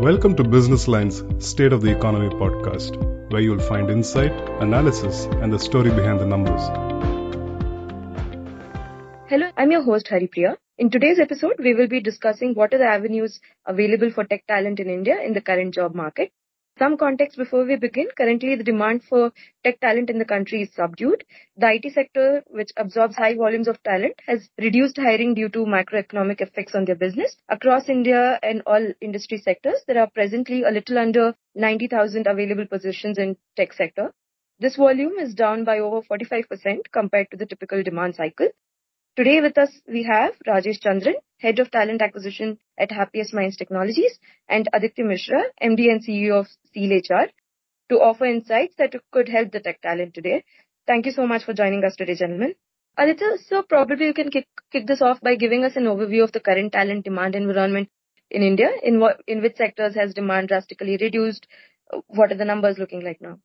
Welcome to Business Line's State of the Economy podcast, where you'll find insight, analysis, and the story behind the numbers. Hello, I'm your host Haripriya. In today's episode, we will be discussing what are the avenues available for tech talent in India in the current job market. Some context before we begin. Currently, the demand for tech talent in the country is subdued. The IT sector, which absorbs high volumes of talent, has reduced hiring due to macroeconomic effects on their business. Across India and all industry sectors, there are presently a little under 90,000 available positions in tech sector. This volume is down by over 45% compared to the typical demand cycle. Today with us, we have Rajesh Chandran, Head of Talent Acquisition at Happiest Minds Technologies, and Aditya Mishra, MD and CEO of CIEL HR, to offer insights that could help the tech talent today. Thank you so much for joining us today, gentlemen. Aditya, so probably you can kick, kick this off by giving us an overview of the current talent demand environment in India. In what, in which sectors has demand drastically reduced? What are the numbers looking like now?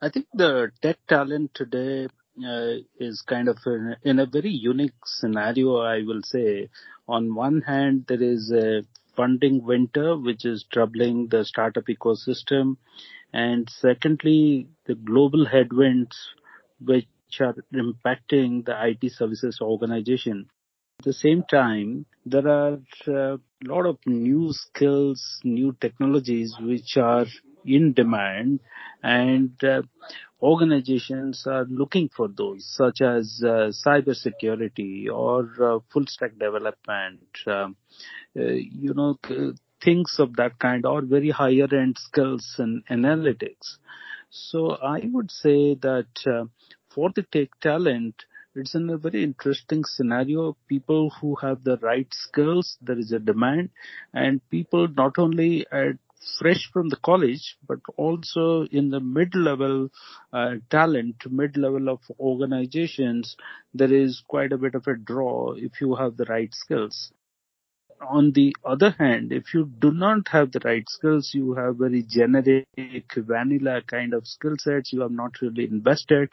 I think the tech talent today uh, is kind of in, in a very unique scenario, I will say. On one hand, there is a funding winter, which is troubling the startup ecosystem. And secondly, the global headwinds, which are impacting the IT services organization. At the same time, there are a lot of new skills, new technologies which are in demand and uh, organizations are looking for those such as uh, cyber security or uh, full stack development um, uh, you know things of that kind or very higher end skills in analytics so i would say that uh, for the tech talent it's in a very interesting scenario. People who have the right skills, there is a demand, and people not only at fresh from the college, but also in the mid-level uh, talent, mid-level of organizations, there is quite a bit of a draw if you have the right skills. On the other hand, if you do not have the right skills, you have very generic, vanilla kind of skill sets, you have not really invested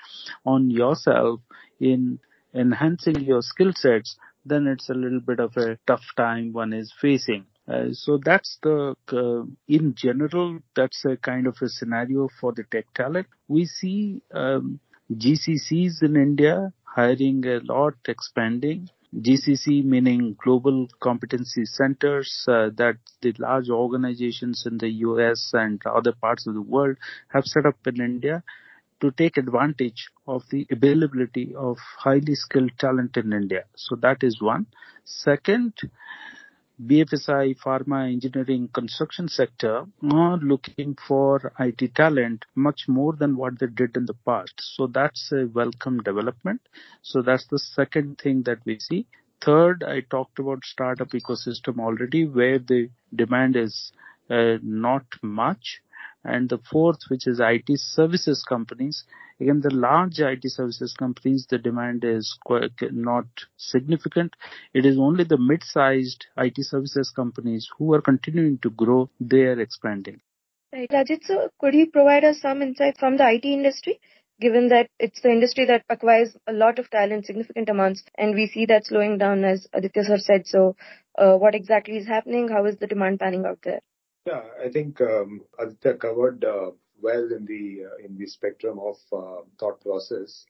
on yourself in enhancing your skill sets, then it's a little bit of a tough time one is facing. Uh, so that's the, in general, that's a kind of a scenario for the tech talent. We see um, GCCs in India hiring a lot, expanding. GCC meaning Global Competency Centers uh, that the large organizations in the US and other parts of the world have set up in India to take advantage of the availability of highly skilled talent in India. So that is one. Second, BFSI, pharma, engineering, construction sector are looking for IT talent much more than what they did in the past. So that's a welcome development. So that's the second thing that we see. Third, I talked about startup ecosystem already where the demand is uh, not much and the fourth, which is IT services companies. Again, the large IT services companies, the demand is quite not significant. It is only the mid-sized IT services companies who are continuing to grow. They are expanding. Right. Rajesh, so could you provide us some insight from the IT industry? Given that it's the industry that acquires a lot of talent, significant amounts, and we see that slowing down as Aditya sir said. So, uh, what exactly is happening? How is the demand panning out there? Yeah, I think um, Aditya covered uh, well in the uh, in the spectrum of uh, thought process.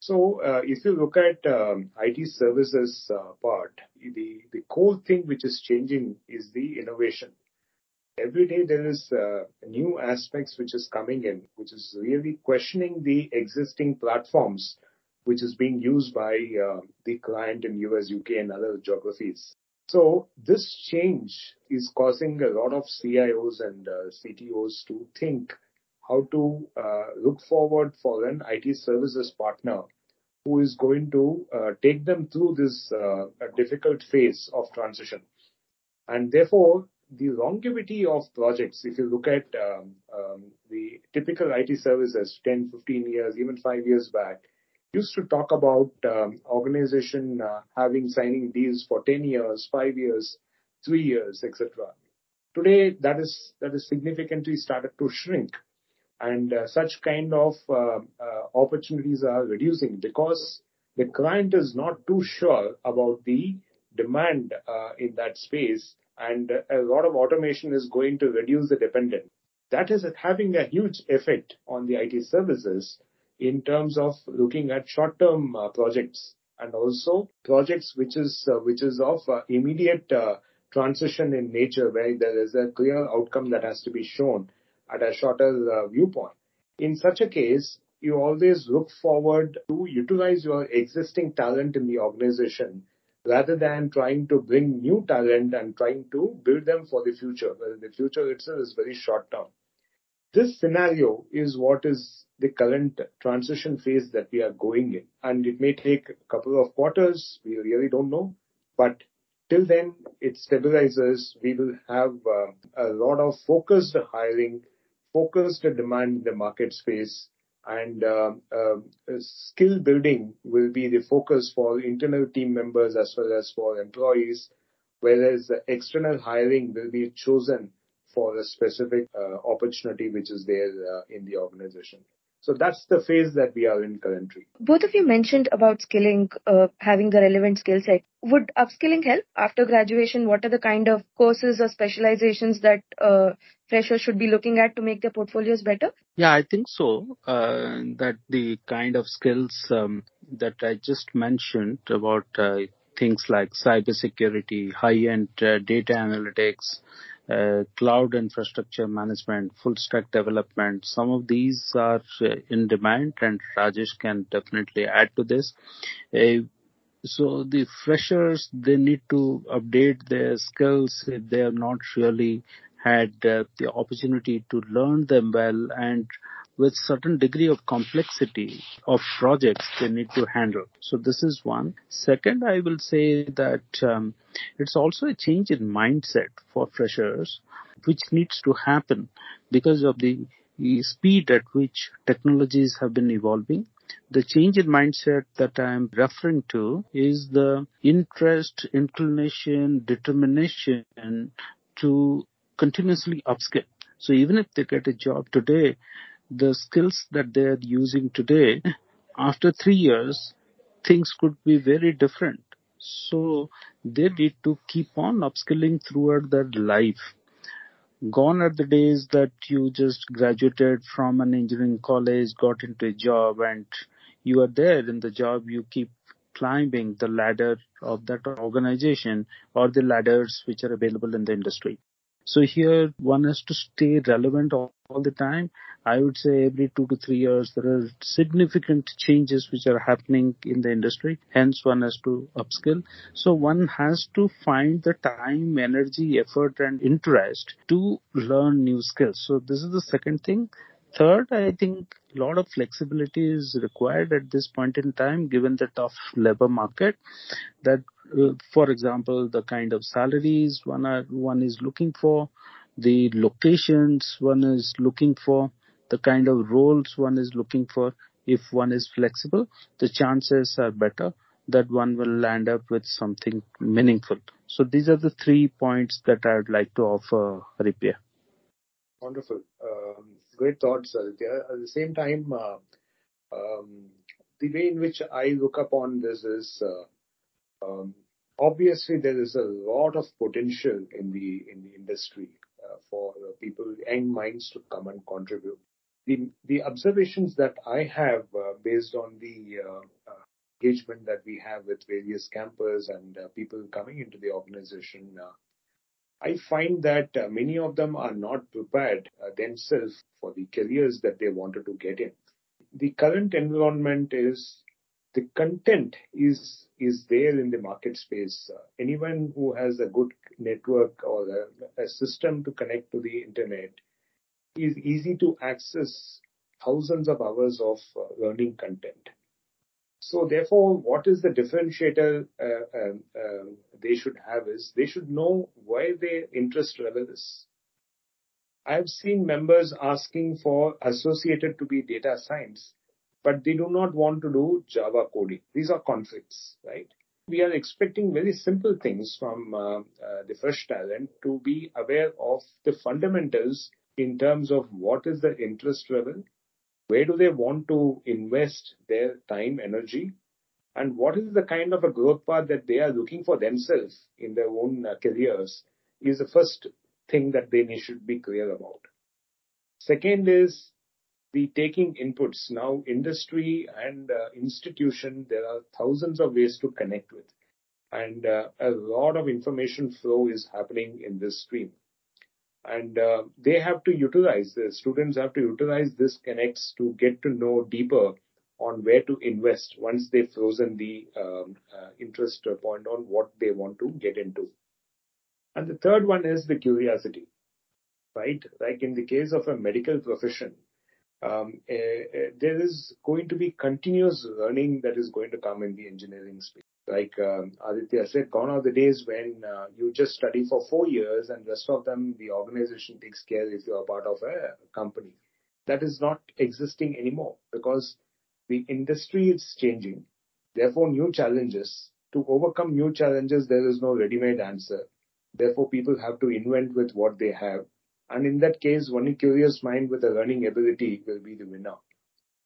So uh, if you look at um, IT services uh, part, the the core thing which is changing is the innovation. Every day there is uh, new aspects which is coming in, which is really questioning the existing platforms which is being used by the client in US, UK, and other geographies. So this change is causing a lot of CIOs and uh, CTOs to think how to uh, look forward for an IT services partner who is going to uh, take them through this uh, difficult phase of transition. And therefore, the longevity of projects, if you look at um, um, the typical IT services 10, 15 years, even five years back, used to talk about um, organization having signing deals for 10 years, 5 years, 3 years, etc. Today, that is that is significantly started to shrink, and uh, such kind of uh, uh, opportunities are reducing because the client is not too sure about the demand in that space, and a lot of automation is going to reduce the dependence. That is having a huge effect on the IT services in terms of looking at short-term projects and also projects which is of immediate transition in nature, where there is a clear outcome that has to be shown at a shorter uh, viewpoint. In such a case, you always look forward to utilize your existing talent in the organization rather than trying to bring new talent and trying to build them for the future. Well, the future itself is very short term. This scenario is what is the current transition phase that we are going in, and it may take a couple of quarters. We really don't know. But till then, it stabilizes. We will have uh, a lot of focused hiring, focused demand in the market space, and uh, uh, skill building will be the focus for internal team members as well as for employees, whereas external hiring will be chosen for a specific uh, opportunity which is there in the organization. So that's the phase that we are in currently. Both of you mentioned about skilling, uh, having the relevant skill set. Would upskilling help after graduation? What are the kind of courses or specializations that uh, freshers should be looking at to make their portfolios better? Yeah, I think so. Uh, that the kind of skills um, that I just mentioned about uh, things like cybersecurity, high-end uh, data analytics, uh, cloud infrastructure management, full stack development. Some of these are uh, in demand and Rajesh can definitely add to this. Uh, so the freshers, they need to update their skills if they are not really had uh, the opportunity to learn them well and with certain degree of complexity of projects they need to handle. So this is one. Second, I will say that um, it's also a change in mindset for freshers, which needs to happen because of the speed at which technologies have been evolving. The change in mindset that I am referring to is the interest, inclination, determination to continuously upskill. So even if they get a job today, the skills that they're using today, after three years, things could be very different. So they need to keep on upskilling throughout their life. Gone are the days that you just graduated from an engineering college, got into a job and you are there in the job, you keep climbing the ladder of that organization or the ladders which are available in the industry. So here one has to stay relevant all, all, the time. I would say every two to three years there are significant changes which are happening in the industry. Hence one has to upskill. So one has to find the time, energy, effort and interest to learn new skills. So this is the second thing. Third, I think a lot of flexibility is required at this point in time given the tough labor market that for example, the kind of salaries one are, one is looking for, the locations one is looking for, the kind of roles one is looking for. If one is flexible, the chances are better that one will land up with something meaningful. So these are the three points that I would like to offer, Haripriya. Wonderful. Um, great thoughts, Aditya. At the same time, uh, um, the way in which I look upon this is uh, um, obviously, there is a lot of potential in the in the industry uh, for people, young minds to come and contribute. The the observations that I have uh, based on the uh, engagement that we have with various campers and people coming into the organization, I find that many of them are not prepared themselves for the careers that they wanted to get in. The current environment is the content is is there in the market space. Uh, anyone who has a good network or a, a, system to connect to the internet is easy to access thousands of hours of uh, learning content. So therefore, what is the differentiator uh, um, um they should have is they should know why their interest level is. I've seen members asking for associated to be data science but they do not want to do Java coding. These are conflicts, right? We are expecting very simple things from uh, uh, the fresh talent to be aware of the fundamentals in terms of what is the interest level, where do they want to invest their time, energy, and what is the kind of a growth path that they are looking for themselves in their own uh, careers is the first thing that they should be clear about. Second is the taking inputs. Now, industry and uh, institution, there are thousands of ways to connect with. And uh, a lot of information flow is happening in this stream. And uh, they have to utilize, the students have to utilize this connects to get to know deeper on where to invest once they've frozen the um, uh, interest point on what they want to get into. And the third one is the curiosity, right? Like in the case of a medical profession, there is going to be continuous learning that is going to come in the engineering space. Like um, Aditya said, gone are the days when uh, you just study for four years and rest of them the organization takes care if you are part of a company. That is not existing anymore because the industry is changing. Therefore, new challenges. To overcome new challenges, there is no ready-made answer. Therefore, people have to invent with what they have. And in that case, only curious mind with a learning ability will be the winner.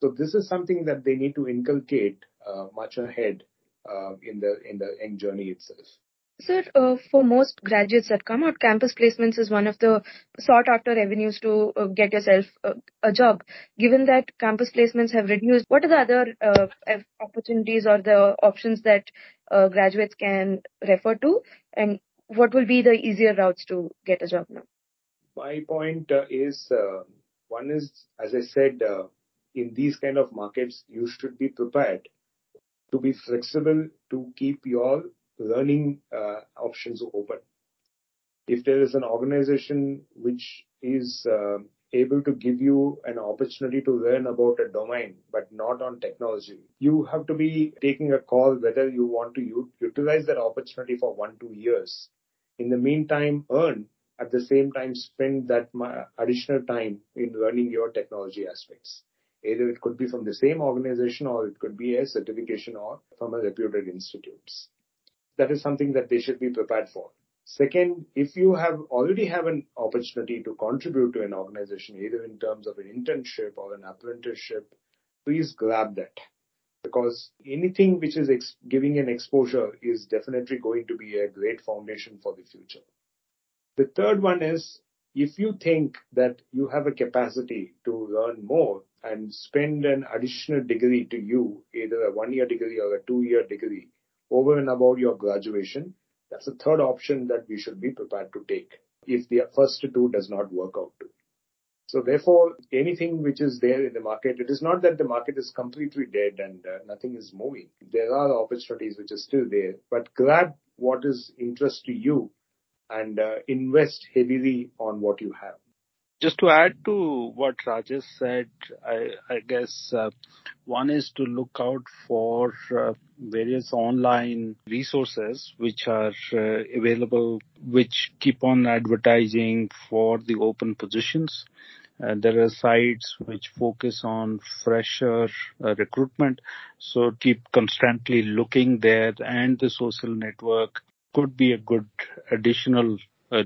So this is something that they need to inculcate uh, much ahead uh, in the in the young journey itself. Sir, uh, for most graduates that come out, campus placements is one of the sought after avenues to get yourself a job. Given that campus placements have reduced, what are the other opportunities or the options that graduates can refer to? And what will be the easier routes to get a job now? My point uh, is one is, as I said, in these kind of markets, you should be prepared to be flexible to keep your learning uh, options open. If there is an organization which is uh, able to give you an opportunity to learn about a domain, but not on technology, you have to be taking a call whether you want to utilize that opportunity for one, two years. In the meantime, earn at the same time spend that additional time in learning your technology aspects. Either it could be from the same organization or it could be a certification or from a reputed institutes that is something that they should be prepared for. Second, if you have already have an opportunity to contribute to an organization, either in terms of an internship or an apprenticeship, please grab that. Because anything which is ex- giving an exposure is definitely going to be a great foundation for the future. The third one is if you think that you have a capacity to learn more and spend an additional degree to you, either a one year degree or a two year degree, over and above your graduation. That's the third option that we should be prepared to take if the first two does not work out. So therefore, anything which is there in the market, it is not that the market is completely dead and uh, nothing is moving. There are opportunities which are still there, but grab what is interest to you and uh, invest heavily on what you have. Just to add to what Rajesh said, I, I guess uh, one is to look out for uh, various online resources which are uh, available, which keep on advertising for the open positions. Uh, there are sites which focus on fresher uh, recruitment. So keep constantly looking there and the social network could be a good additional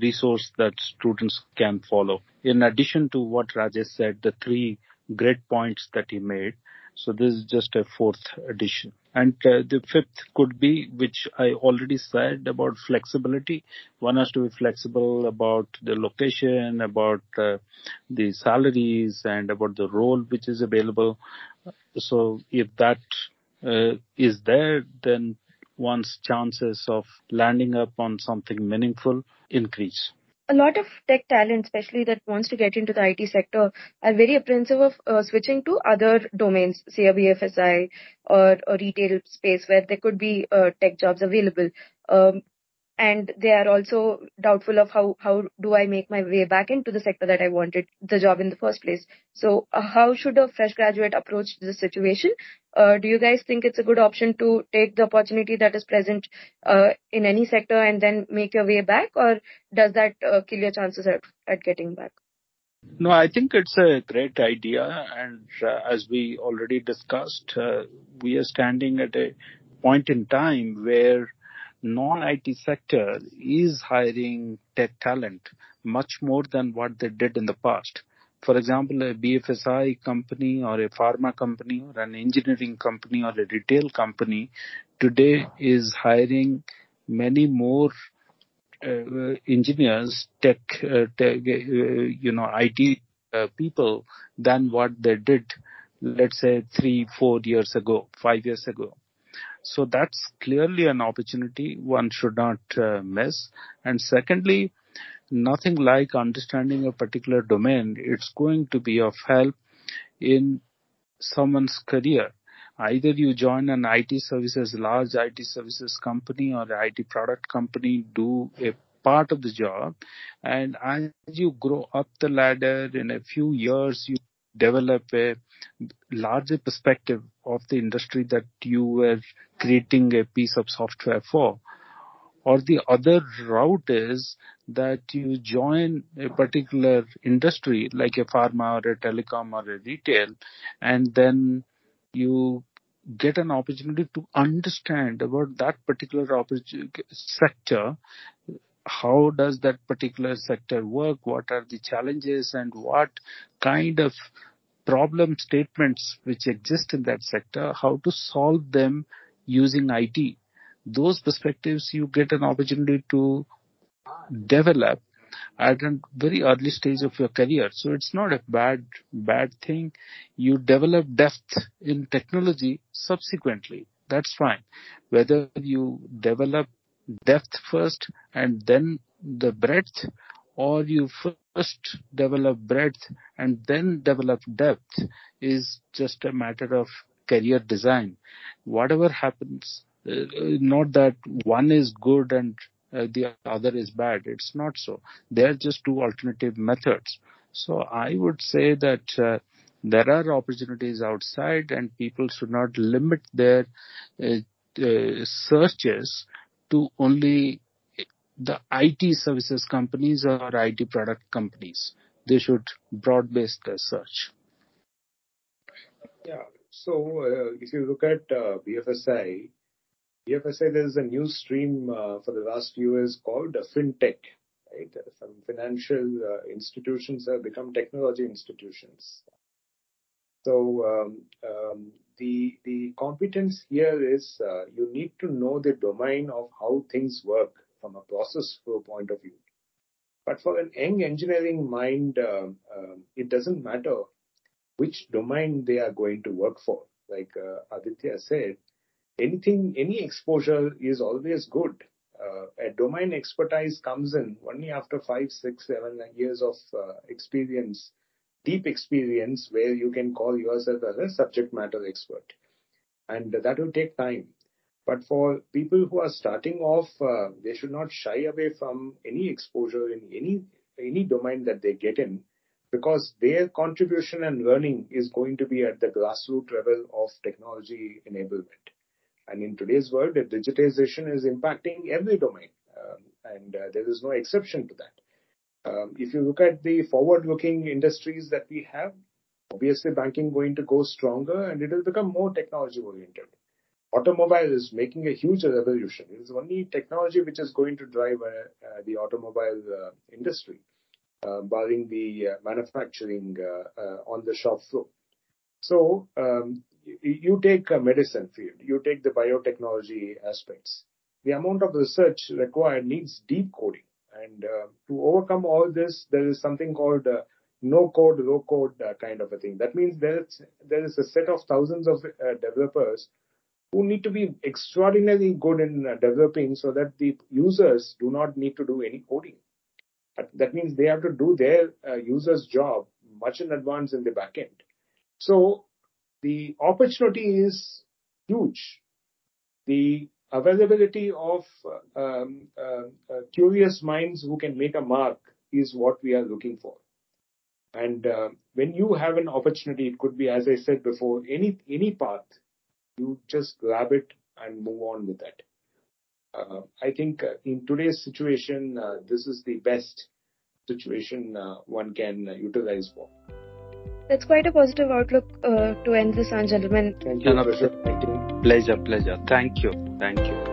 resource that students can follow. In addition to what Rajesh said, the three great points that he made. So this is just a fourth addition. And uh, the fifth could be, which I already said about flexibility. One has to be flexible about the location, about uh, the salaries and about the role which is available. So if that uh, is there, then one's chances of landing up on something meaningful increase a lot of tech talent, especially that wants to get into the IT sector, are very apprehensive of uh, switching to other domains, say a BFSI or a retail space where there could be uh, tech jobs available. Um, and they are also doubtful of how how do I make my way back into the sector that I wanted the job in the first place. So uh, how should a fresh graduate approach this situation? Uh, do you guys think it's a good option to take the opportunity that is present uh, in any sector and then make your way back, or does that uh, kill your chances at, at getting back? No, I think it's a great idea, and uh, as we already discussed, uh, we are standing at a point in time where non-IT sector is hiring tech talent much more than what they did in the past. For example, a BFSI company or a pharma company or an engineering company or a retail company today is hiring many more uh, engineers, tech, uh, tech you know, IT people than what they did, let's say three, four years ago, five years ago. So that's clearly an opportunity one should not uh, miss. And secondly, nothing like understanding a particular domain. It's going to be of help in someone's career. Either you join an IT services, large IT services company or IT product company, do a part of the job. And as you grow up the ladder in a few years, you develop a larger perspective of the industry that you were creating a piece of software for. Or the other route is that you join a particular industry like a pharma or a telecom or a retail and then you get an opportunity to understand about that particular sector how does that particular sector work what are the challenges and what kind of problem statements which exist in that sector how to solve them using IT those perspectives you get an opportunity to develop at a very early stage of your career. So it's not a bad, bad thing. You develop depth in technology subsequently. That's fine. Whether you develop depth first and then the breadth or you first develop breadth and then develop depth is just a matter of career design. Whatever happens, uh, not that one is good and uh, the other is bad. It's not so. They're just two alternative methods. So I would say that uh, there are opportunities outside and people should not limit their uh, uh, searches to only the IT services companies or IT product companies. They should broad base their search. Yeah. So uh, if you look at uh, BFSI, BFSI, there is a new stream uh, for the last few years called fintech. Right? Some financial institutions have become technology institutions. So um, um, the the competence here is uh, you need to know the domain of how things work from a process flow point of view. But for an young engineering mind, uh, um, it doesn't matter which domain they are going to work for. Like uh, Aditya said, anything, any exposure is always good. Uh, a domain expertise comes in only after five, six, seven years of uh, experience, deep experience, where you can call yourself as a subject matter expert. And that will take time. But for people who are starting off, uh, they should not shy away from any exposure in any any domain that they get in, because their contribution and learning is going to be at the grassroots level of technology enablement. And in today's world, the digitization is impacting every domain, um, and uh, there is no exception to that. Um, if you look at the forward-looking industries that we have, obviously banking going to go stronger and it will become more technology-oriented. Automobile is making a huge revolution. It is only technology which is going to drive uh, uh, the automobile uh, industry, barring the manufacturing on the shop floor. So um, you take a medicine field, you take the biotechnology aspects. The amount of research required needs deep coding. And to overcome all this, there is something called uh, no code, low code uh, kind of a thing. That means there is, there is a set of thousands of developers who need to be extraordinarily good in uh, developing so that the users do not need to do any coding. That means they have to do their uh, user's job much in advance in the backend. So the opportunity is huge. The availability of um, uh, uh, curious minds who can make a mark is what we are looking for. And uh, when you have an opportunity, it could be, as I said before, any any path, you just grab it and move on with that. Uh, I think uh, in today's situation, uh, this is the best situation one can utilize for. That's quite a positive outlook uh, to end this on, gentlemen. Thank you. Pleasure, pleasure. Thank you. Thank you.